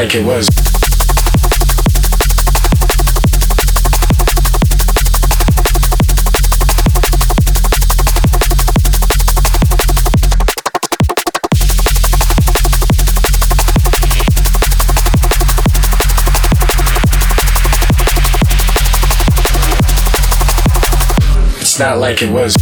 like it was. It's not like it was.